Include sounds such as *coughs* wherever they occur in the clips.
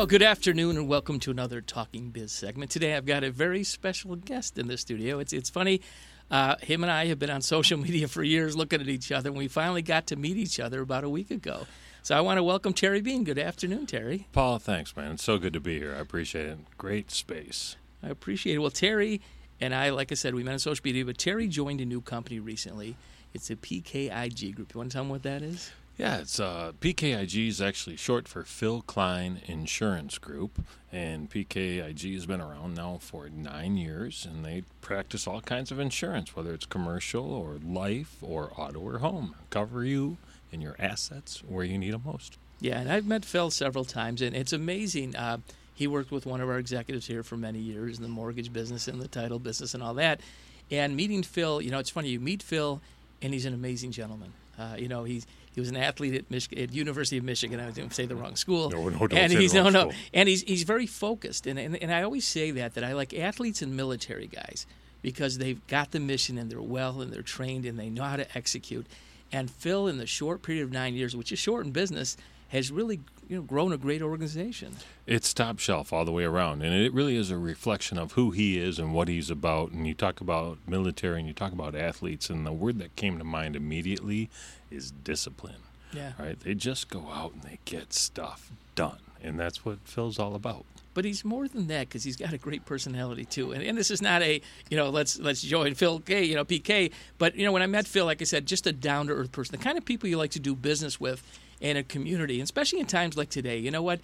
Oh, good afternoon, and welcome to another Talking Biz segment. Today, I've got a very special guest in the studio. It's it's funny. Uh, him and I have been on social *laughs* media for years, looking at each other, and we finally got to meet each other about a week ago. So I want to welcome Terry Bean. Good afternoon, Terry. Paul, thanks, man. It's so good to be here. I appreciate it. Great space. I appreciate it. Well, Terry and I, like I said, we met on social media, but Terry joined a new company recently. It's a PKIG group. You want to tell them what that is? Yeah, it's uh, PKIG is actually short for Phil Klein Insurance Group, and PKIG has been around now for nine years, and they practice all kinds of insurance, whether it's commercial or life or auto or home, cover you and your assets where you need them most. Yeah, and I've met Phil several times, and it's amazing. Uh, he worked with one of our executives here for many years in the mortgage business and the title business and all that. And meeting Phil, you know, it's funny. You meet Phil, and he's an amazing gentleman. Uh, you know, he's he was an athlete at Mich- at University of Michigan. I didn't say the wrong school. No, no, don't and say the he's wrong no, no, school. and he's he's very focused. And, and and I always say that that I like athletes and military guys because they've got the mission and they're well and they're trained and they know how to execute. And Phil, in the short period of nine years, which is short in business, has really you know grown a great organization. It's top shelf all the way around, and it really is a reflection of who he is and what he's about. And you talk about military and you talk about athletes, and the word that came to mind immediately is discipline. Yeah. Right? They just go out and they get stuff done, and that's what Phil's all about. But he's more than that because he's got a great personality too. And, and this is not a you know let's let's join Phil K you know PK. But you know when I met Phil, like I said, just a down to earth person, the kind of people you like to do business with in a community, and especially in times like today. You know what?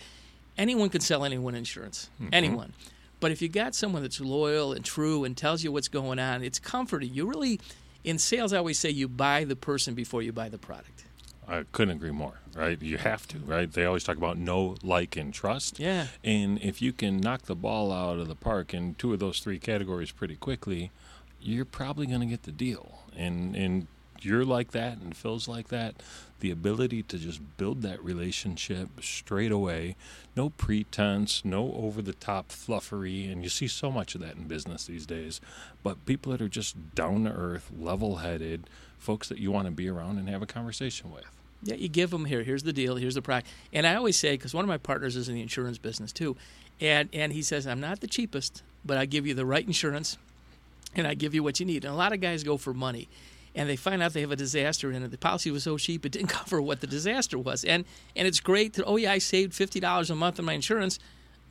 Anyone can sell anyone insurance. Mm-hmm. Anyone. But if you got someone that's loyal and true and tells you what's going on, it's comforting. You really, in sales, I always say you buy the person before you buy the product. I couldn't agree more, right? You have to, right? They always talk about know, like, and trust. Yeah. And if you can knock the ball out of the park in two of those three categories pretty quickly, you're probably going to get the deal. And and you're like that, and Phil's like that. The ability to just build that relationship straight away, no pretense, no over the top fluffery, and you see so much of that in business these days. But people that are just down to earth, level headed, folks that you want to be around and have a conversation with. Yeah, you give them here. Here's the deal. Here's the product. And I always say because one of my partners is in the insurance business too, and and he says I'm not the cheapest, but I give you the right insurance, and I give you what you need. And a lot of guys go for money, and they find out they have a disaster, and the policy was so cheap it didn't *laughs* cover what the disaster was. And and it's great that oh yeah I saved fifty dollars a month on my insurance.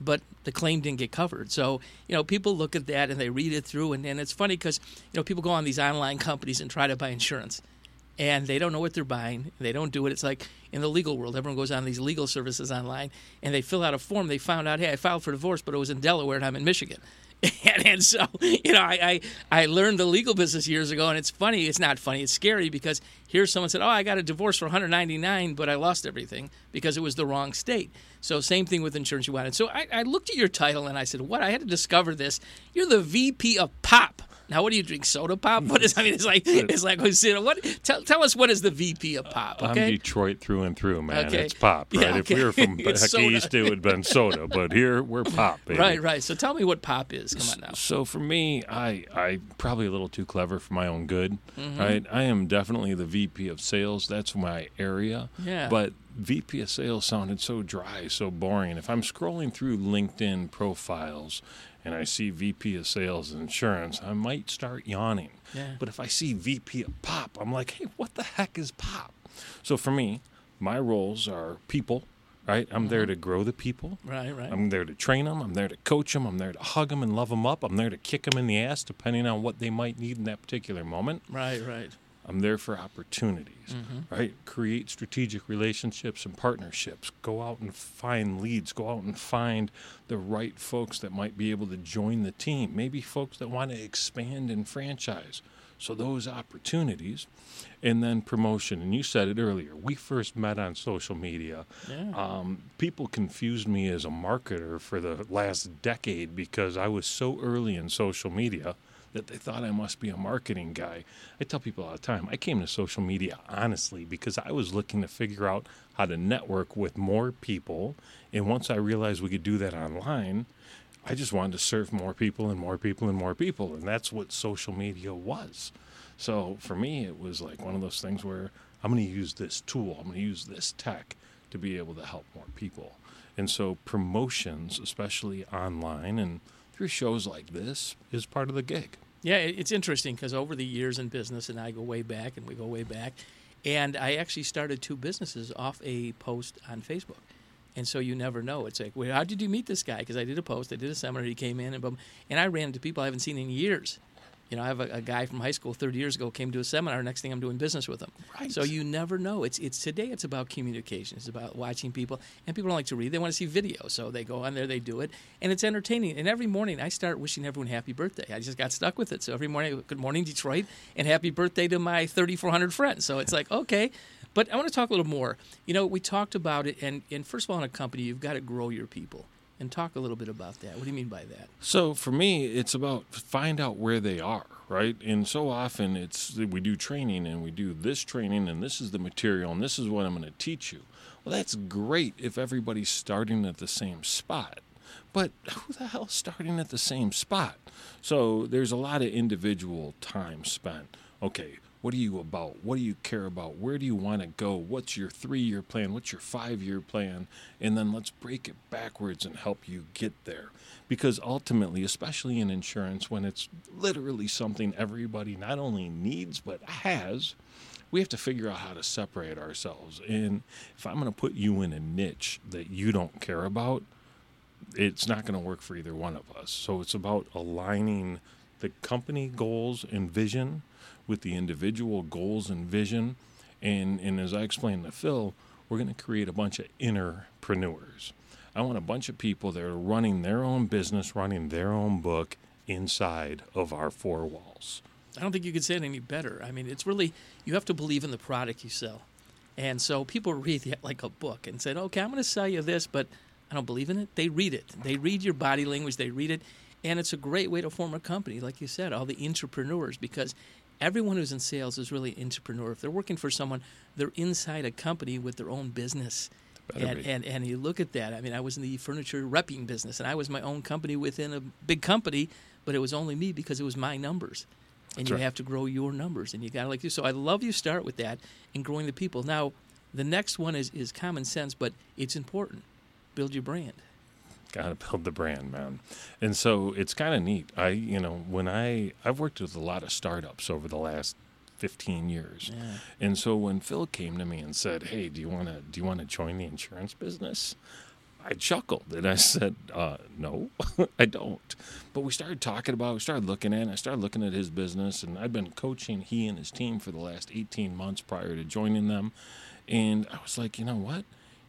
But the claim didn't get covered. So, you know, people look at that and they read it through. And, and it's funny because, you know, people go on these online companies and try to buy insurance and they don't know what they're buying. They don't do it. It's like in the legal world, everyone goes on these legal services online and they fill out a form. They found out, hey, I filed for divorce, but it was in Delaware and I'm in Michigan. *laughs* And, and so, you know, I, I, I learned the legal business years ago, and it's funny. It's not funny. It's scary because here's someone said, "Oh, I got a divorce for 199, but I lost everything because it was the wrong state." So, same thing with insurance you wanted. So, I, I looked at your title and I said, "What? I had to discover this. You're the VP of Pop." Now, what do you drink? Soda pop? What is? I mean, it's like *laughs* it's like what? Tell, tell us what is the VP of pop? I'm Okay. Detroit through and through, man. Okay. It's pop, right? Yeah, If we okay. were from *laughs* back east, it would have been soda, but here we're pop, baby. Right, right. So tell me what pop is. Come on now. So for me, I I probably a little too clever for my own good, Mm-hmm. right? I am definitely the VP of sales. That's my area. Yeah. But VP of sales sounded so dry, so boring. If I'm scrolling through LinkedIn profiles and I see VP of sales and insurance, I might start yawning. Yeah. But if I see VP of pop, I'm like, hey, what the heck is pop? So for me, my roles are people, right? I'm Mm-hmm. there to grow the people. Right, right. I'm there to train them. I'm there to coach them. I'm there to hug them and love them up. I'm there to kick them in the ass, depending on what they might need in that particular moment. right, right. I'm there for opportunities, right? Create strategic relationships and partnerships. Go out and find leads. Go out and find the right folks that might be able to join the team. Maybe folks that want to expand and franchise. So those opportunities, and then promotion. And you said it earlier. We first met on social media. Yeah. Um, people confused me as a marketer for the last decade because I was so early in social media that they thought I must be a marketing guy. I tell people all the time, I came to social media honestly because I was looking to figure out how to network with more people. And once I realized we could do that online, I just wanted to serve more people and more people and more people. And that's what social media was. So for me, it was like one of those things where I'm going to use this tool, I'm going to use this tech to be able to help more people. And so promotions, especially online and through shows like this, is part of the gig. Yeah, it's interesting because over the years in business, and I go way back, and we go way back, and I actually started two businesses off a post on Facebook. And so you never know. It's like, well, how did you meet this guy? Because I did a post, I did a seminar, he came in, and boom, and I ran into people I haven't seen in years. You know, I have a, a guy from high school 30 years ago came to a seminar. Next thing I'm doing business with him. Right. So you never know. It's it's today. It's about communication. It's about watching people, and people don't like to read. They want to see video, so they go on there, they do it, and it's entertaining. And every morning I start wishing everyone happy birthday. I just got stuck with it. So every morning, good morning Detroit, and happy birthday to my 3,400 friends. So it's like okay. But I want to talk a little more. You know, we talked about it, and, and first of all, in a company, you've got to grow your people. And talk a little bit about that. What do you mean by that? So for me, it's about find out where they are, right? And so often it's we do training and we do this training and this is the material and this is what I'm going to teach you. Well, that's great if everybody's starting at the same spot. But who the hell's starting at the same spot? So there's a lot of individual time spent. Okay, what are you about? What do you care about? Where do you want to go? What's your three year plan? What's your five year plan? And then let's break it backwards and help you get there. Because ultimately, especially in insurance, when it's literally something everybody not only needs but has, we have to figure out how to separate ourselves. And if I'm going to put you in a niche that you don't care about, it's not going to work for either one of us. So it's about aligning the company goals and vision with the individual goals and vision. And, and as I explained to Phil, we're going to create a bunch of intrapreneurs. I want a bunch of people that are running their own business, running their own book inside of our four walls. I don't think you could say it any better. I mean, it's really you have to believe in the product you sell, and so people *laughs* read it like a book and said, "Okay, I'm going to sell you this," but I don't believe in it. They read it. They read your body language. They read it, and it's a great way to form a company, like you said, all the entrepreneurs, because everyone who's in sales is really an entrepreneur. If they're working for someone, they're inside a company with their own business. And, be. and and you look at that. I mean, I was in the furniture repping business, and I was my own company within a big company, but it was only me because it was my numbers and That's you right. have to grow your numbers and you got to like you so i love you start with that and growing the people now the next one is, is common sense but it's important build your brand Got to build the brand, man. And so it's kind of neat. I, you know, when I I've worked with a lot of startups over the last 15 years. Yeah. And so when Phil came to me and said, "Hey, do you want to do you want to join the insurance business?" I chuckled and I said, uh, "No, *laughs* I don't." But we started talking about, it, we started looking at, it, I started looking at his business, and I'd been coaching he and his team for the last 18 months prior to joining them, and I was like, you know what?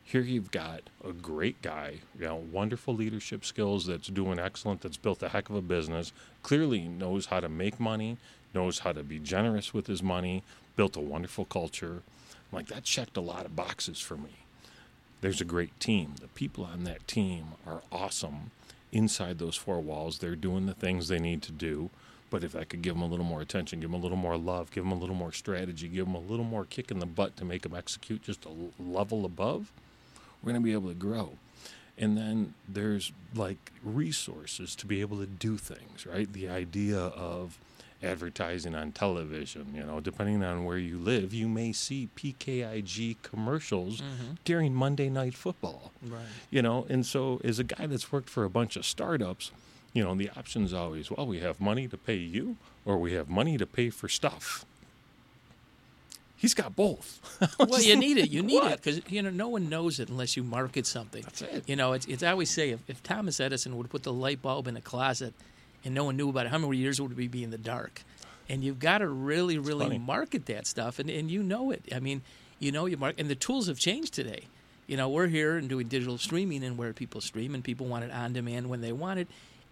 Here you've got a great guy, you know, wonderful leadership skills, that's doing excellent, that's built a heck of a business, clearly knows how to make money, knows how to be generous with his money, built a wonderful culture. Like that checked a lot of boxes for me there's a great team. The people on that team are awesome. Inside those four walls, they're doing the things they need to do. But if I could give them a little more attention, give them a little more love, give them a little more strategy, give them a little more kick in the butt to make them execute just a level above, we're going to be able to grow. And then there's like resources to be able to do things, right? The idea of advertising on television, you know, depending on where you live, you may see PKIG commercials mm-hmm. during Monday Night Football. right You know, and so as a guy that's worked for a bunch of startups, you know, the option's always, well, we have money to pay you or we have money to pay for stuff. He's got both. *laughs* well you need it. You need it because you know no one knows it unless you market something. That's it. you know it's, it's i always say if, if thomas edison would put the light bulb in a closet and no one knew about it how many years would we be in the dark? And you've got to really really funny. market that stuff and, and you know it. I mean you know you mark and the tools have changed today. You know we're here and doing digital streaming and where people stream and people want it on demand when they want it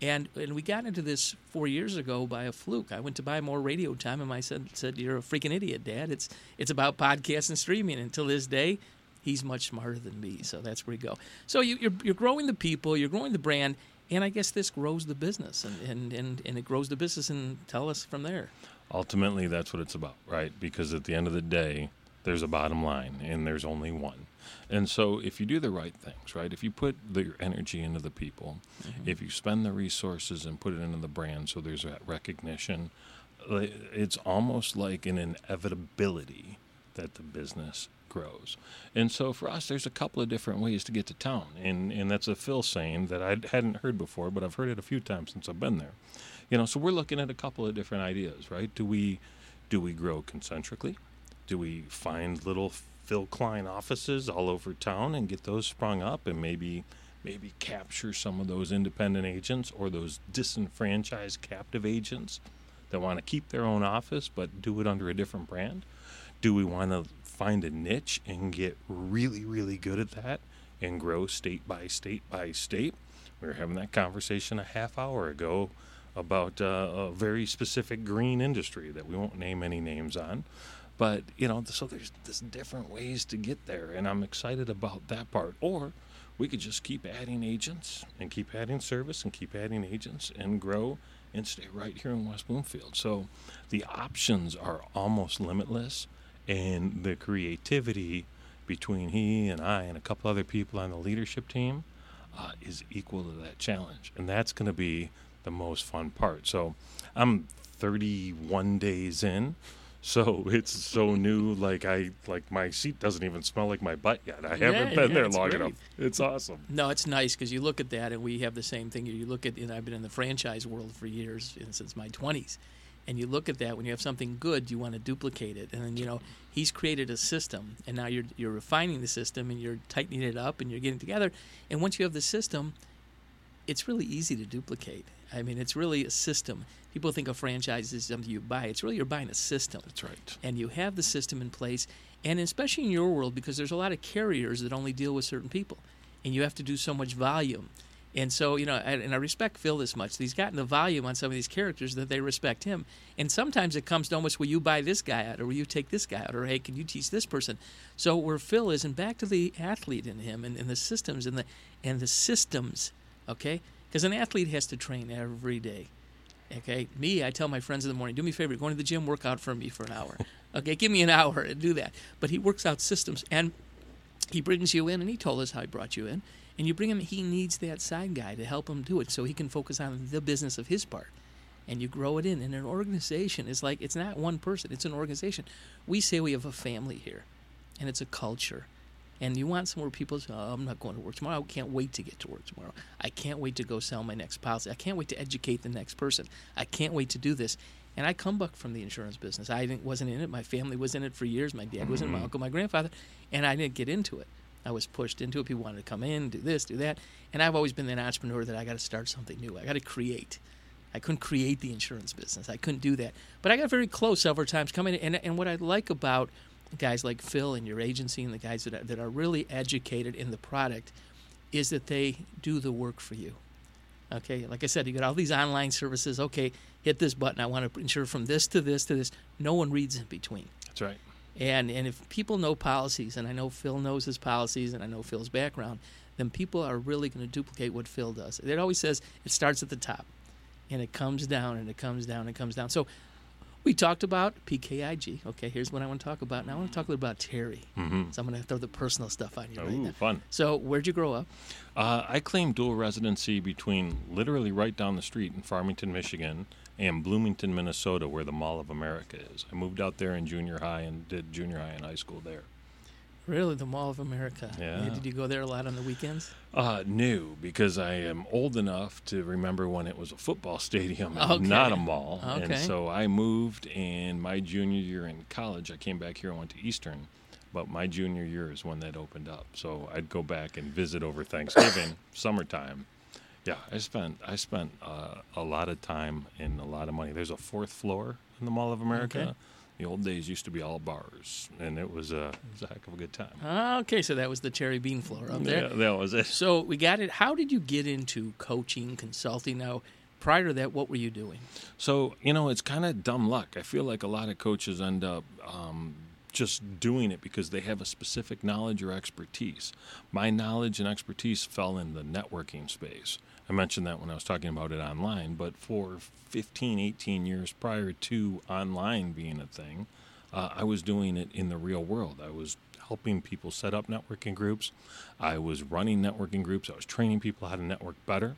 and and we got into this four years ago by a fluke. I went to buy more radio time, and my son said, "You're a freaking idiot, Dad. It's it's about podcasts and streaming." And Until this day, he's much smarter than me. So that's where you go. So you, you're you're growing the people, you're growing the brand, and I guess this grows the business, and and and, and it grows the business. And tell us from there. Ultimately, that's what it's about, right? Because at the end of the day, there's a bottom line and there's only one. And so, if you do the right things, right? If you put the, your energy into the people, mm-hmm. if you spend the resources and put it into the brand so there's that recognition, it's almost like an inevitability that the business grows. And so for us, there's a couple of different ways to get to town. And, and that's a Phil saying that I hadn't heard before, but I've heard it a few times since I've been there. You know, so we're looking at a couple of different ideas, right? Do we do we grow concentrically? Do we find little Phil Klein offices all over town and get those sprung up and maybe maybe capture some of those independent agents or those disenfranchised captive agents that want to keep their own office but do it under a different brand? Do we want to find a niche and get really, really good at that and grow state by state by state? We were having that conversation a half hour ago about uh, a very specific green industry that we won't name any names on. But, you know, so there's, there's different ways to get there, and I'm excited about that part. Or we could just keep adding agents and keep adding service and keep adding agents and grow and stay right here in West Bloomfield. So the options are almost limitless, and the creativity between he and I and a couple other people on the leadership team uh, is equal to that challenge. And that's going to be the most fun part. So I'm 31 days in. So it's so new, like I like my seat doesn't even smell like my butt yet. I haven't Yeah, been yeah, there long great. enough. It's awesome. No, it's nice because you look at that, and we have the same thing. You look at, it, and I've been in the franchise world for years, and since my 20s, and you look at that. When you have something good, you want to duplicate it, and then you know he's created a system, and now you're you're refining the system, and you're tightening it up, and you're getting together. And once you have the system, it's really easy to duplicate. I mean, it's really a system. People think a franchise is something you buy. It's really you're buying a system That's right. and you have the system in place and especially in your world because there's a lot of carriers that only deal with certain people and you have to do so much volume and so you know and i respect phil this much he's gotten the volume on some of these characters that they respect him and sometimes it comes to almost will you buy this guy out or will you take this guy out or hey can you teach this person so where phil is and back to the athlete in him and, and the systems and the and the systems okay because an athlete has to train every day Okay, me, I tell my friends in the morning, do me a favor, go into the gym, work out for me for an hour. *laughs* Okay, give me an hour and do that. But he works out systems and he brings you in, and he told us how he brought you in. And you bring him, he needs that side guy to help him do it so he can focus on the business of his part. And you grow it in. And an organization is like, it's not one person, it's an organization. We say we have a family here, and it's a culture. And you want somewhere people say, oh, I'm not going to work tomorrow. I can't wait to get to work tomorrow. I can't wait to go sell my next policy. I can't wait to educate the next person. I can't wait to do this. And I come back from the insurance business. I didn't, wasn't in it. My family was in it for years. My dad was in it, my mm-hmm. uncle, my grandfather. And I didn't get into it. I was pushed into it. People wanted to come in, do this, do that. And I've always been that entrepreneur that I got to start something new. I got to create. I couldn't create the insurance business. I couldn't do that. But I got very close several times coming in. And, and what I like about guys like Phil and your agency and the guys that are, that are really educated in the product is that they do the work for you. Okay, like I said, you got all these online services. Okay, hit this button. I want to insure from this to this to this. No one reads in between. That's right. And and if people know policies, and I know Phil knows his policies, and I know Phil's background, then people are really going to duplicate what Phil does. It always says it starts at the top, and it comes down, and it comes down, and it comes down. So we talked about PKIG. Okay, here's what I want to talk about. Now I want to talk a little about Terry. Mm-hmm. So I'm going to throw the personal stuff on you right now. fun. So where'd you grow up? Uh, I claim dual residency between literally right down the street in Farmington, Michigan, and Bloomington, Minnesota, where the Mall of America is. I moved out there in junior high and did junior high and high school there. Really, the Mall of America. Yeah. Did you go there a lot on the weekends? Uh, new because I am old enough to remember when it was a football *laughs* stadium and Okay. not a mall. Okay. And so I moved, and my junior year in college, I came back here and went to Eastern. But my junior year is when that opened up. So I'd go back and visit over Thanksgiving, *coughs* summertime. Yeah, I spent I spent uh, a lot of time and a lot of money. There's a fourth floor in the Mall of America. Okay. The old days used to be all bars, and it was a, it was a heck of a good time. Okay, so that was the Terry Bean floor up there. Yeah, that was it. So we got it. How did you get into coaching, consulting? Now, prior to that, what were you doing? So, you know, it's kind of dumb luck. I feel like a lot of coaches end up um, just doing it because they have a specific knowledge or expertise. My knowledge and expertise fell in the networking space. I mentioned that when I was talking about it online, but for 15, 18 years prior to online being a thing, uh, I was doing it in the real world. I was helping people set up networking groups. I was running networking groups. I was training people how to network better.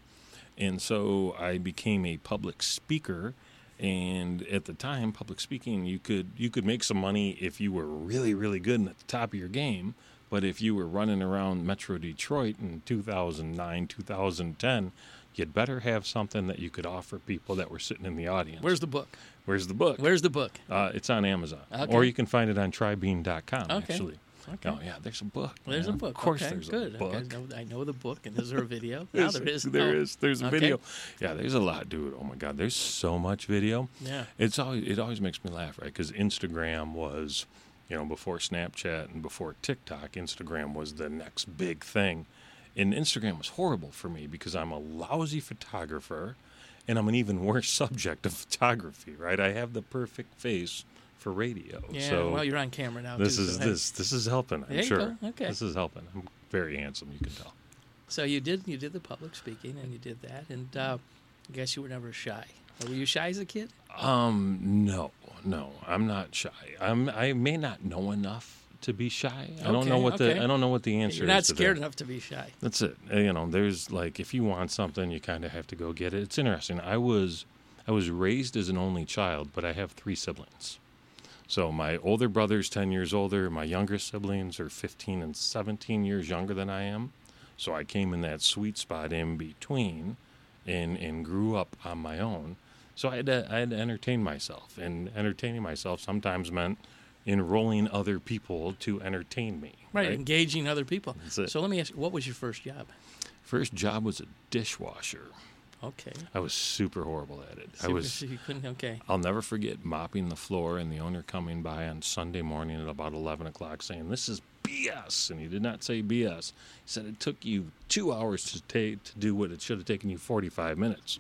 And so I became a public speaker And at the time, public speaking, you could you could make some money if you were really really good and at the top of your game. But if you were running around Metro Detroit in 2009, 2010, you'd better have something that you could offer people that were sitting in the audience. Where's the book? Where's the book? Where's the book? Uh, it's on Amazon, Okay. or you can find it on terrybean.com. Okay. Actually, Okay. oh yeah, there's a book. There's a book. Of course, okay, there's good. a book. Okay, I, know, I know the book, and is there a *laughs* video? now There's- there is. There Oh, is. There's a okay. video. Yeah, there's a lot, dude. Oh my God, there's so much video. Yeah. It's always it always makes me laugh, right? Because Instagram was, you know, before Snapchat and before TikTok, Instagram was the next big thing, and Instagram was horrible for me because I'm a lousy photographer, and I'm an even worse *laughs* subject of photography. Right? I have the perfect face for radio. Yeah. so well, you're on camera now. this too, is so this this is helping. I'm sure. go. Okay. This is helping. I'm very handsome. You can tell. So you did you did the public speaking, and you did that, and uh, I guess you were never shy. Were you shy as a kid? Um, no, no, I'm not shy. I'm. I may not know enough to be shy. I don't know what okay. the. I don't know what the answer is. You're not is. to scared that. enough to be shy. That's it. Uh, You know, there's like if you want something, you kind of have to go get it. It's interesting. I was, I was raised as an only child, but I have three siblings. So my older brother's ten years older. My younger siblings are fifteen and seventeen years younger than I am. So I came in that sweet spot in between, and and grew up on my own. So I had to I had to entertain myself, and entertaining myself sometimes meant enrolling other people to entertain me. Right, engaging other people. So let me ask you, what was your first job? First job was a dishwasher. Okay. I was super horrible at it. I was. *laughs* you couldn't. Okay. I'll never forget mopping the floor and the owner coming by on Sunday morning at about 11 o'clock saying, This is BS. And he did not say BS. He said it took you two hours to, take, to do what it should have taken you 45 minutes.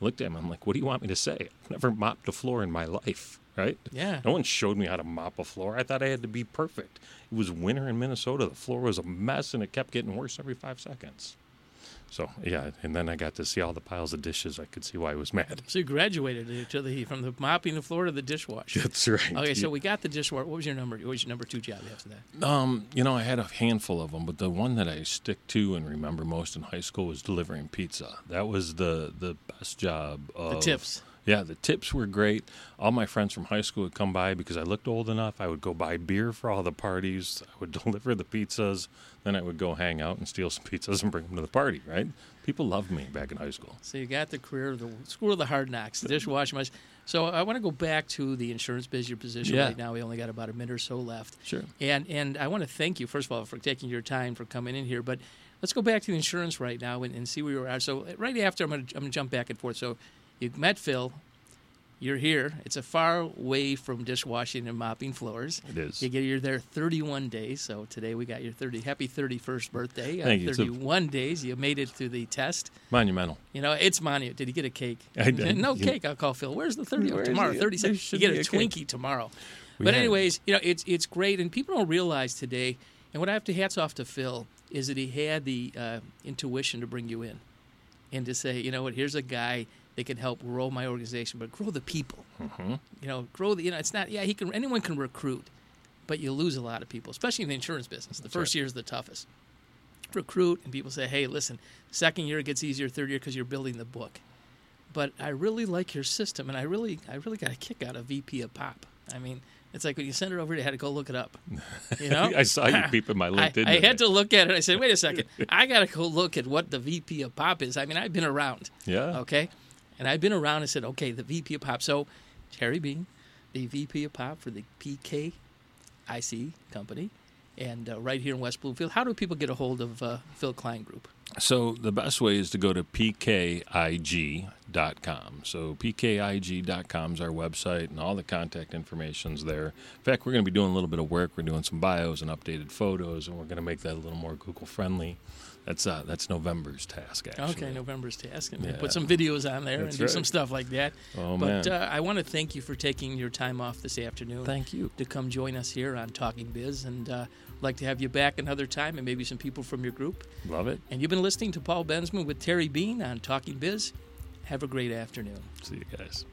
Looked at him. I'm like, What do you want me to say? I've never mopped a floor in my life, right? Yeah. No one showed me how to mop a floor. I thought I had to be perfect. It was winter in Minnesota. The floor was a mess and it kept getting worse every five seconds. So, yeah. And then I got to see all the piles of dishes. I could see why he was mad. *laughs* So you graduated to the from the mopping the floor to the dishwasher. *laughs* That's right. Okay, so we got the dishwasher. What was your number? What was your number two job after that? Um, you know, I had a handful of them, but the one that I stick to and remember most in high school was delivering pizza. That was the the best job. Of, The tips. Yeah, the tips were great. All my friends from high school would come by because I looked old enough. I would go buy beer for all the parties. I would *laughs* deliver the pizzas. Then I would go hang out and steal some pizzas and bring them to the party. Right? People loved me back in high school. So you got the career, of the school of the hard knocks, the dishwasher. much. So I want to go back to the insurance biz, your position Yeah. right now. We only got about a minute or so left. Sure. And and I want to thank you first of all for taking your time for coming in here. But let's go back to the insurance right now and, and see where you're at. So uh, right after I'm going to I'm going to jump back and forth. So you met Phil. You're here. It's a far way from dishwashing and mopping floors. It is. You get you're there 31 days. So today we got your 30 happy 31st birthday. Thank you. It's a- 31 days. You made it through the test. Monumental. You know, it's monument. Did he get a cake? I did. *laughs* No You- cake. I'll call Phil. Where's the 30? Where's tomorrow, the- 30 there You get a a cake. Twinkie tomorrow. We but anyways, you know, it's it's great, and people don't realize today. And what I have to hats off to Phil is that he had the uh, intuition to bring you in, and to say, you know what, here's a guy that can help grow my organization, but grow the people. hmm You know, grow the. You know, it's not. Yeah, he can. Anyone can recruit, but you lose a lot of people, especially in the insurance business. The That's first right. year is the toughest. Recruit, and people say, hey, listen, second year it gets easier, third year because you're building the book. But I really like your system, and I really, I really got a kick out of VP of Pop. I mean, it's like when you send it over, you had to go look it up. *laughs* You know, I saw you *laughs* peeping my I, LinkedIn. I today. had to look at it. I said, wait a second, *laughs* I got to go look at what the VP of Pop is. I mean, I've been around. Yeah. Okay. And I've been around and said, okay, the VP of Pop. So, Terry Bean, the VP of Pop for the PKIG company, and uh, right here in West Bloomfield. How do people get a hold of uh, Phil Klein Group? So the best way is to go to pkig.com. So pkig.com is our website, and all the contact information's there. In fact, we're going to be doing a little bit of work. We're doing some bios and updated photos, and we're going to make that a little more Google friendly. That's uh, that's November's task, actually. Okay, November's task, and Yeah. put some videos on there That's and do some stuff like that. Oh but man, uh, I want to thank you for taking your time off this afternoon. thank you. to come join us here on Talking Biz, and uh, like to have you back another time, and maybe some people from your group. Love it. And you've been listening to Paul Bensman with Terry Bean on Talking Biz. Have a great afternoon. See you guys.